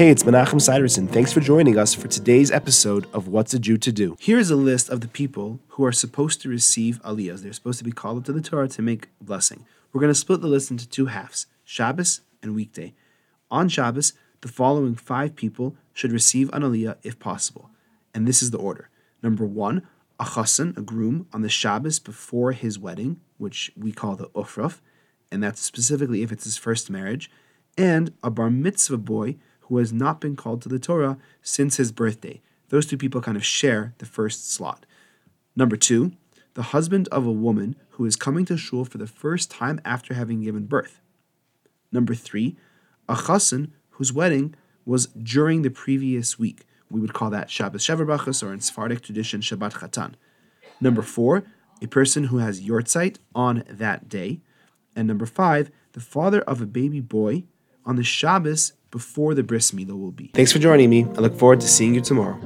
Hey, it's Menachem Siderson. Thanks for joining us for today's episode of What's a Jew to Do. Here's a list of the people who are supposed to receive aliyahs. They're supposed to be called up to the Torah to make blessing. We're going to split the list into two halves Shabbos and weekday. On Shabbos, the following five people should receive an aliyah if possible. And this is the order. Number one, a chassan, a groom, on the Shabbos before his wedding, which we call the aufruf, and that's specifically if it's his first marriage, and a bar mitzvah boy who has not been called to the Torah since his birthday. Those two people kind of share the first slot. Number two, the husband of a woman who is coming to shul for the first time after having given birth. Number three, a chassan whose wedding was during the previous week. We would call that Shabbos Shever or in Sephardic tradition Shabbat Chatan. Number four, a person who has yahrzeit on that day. And number five, the father of a baby boy on the Shabbos before the bris milah will be. Thanks for joining me. I look forward to seeing you tomorrow.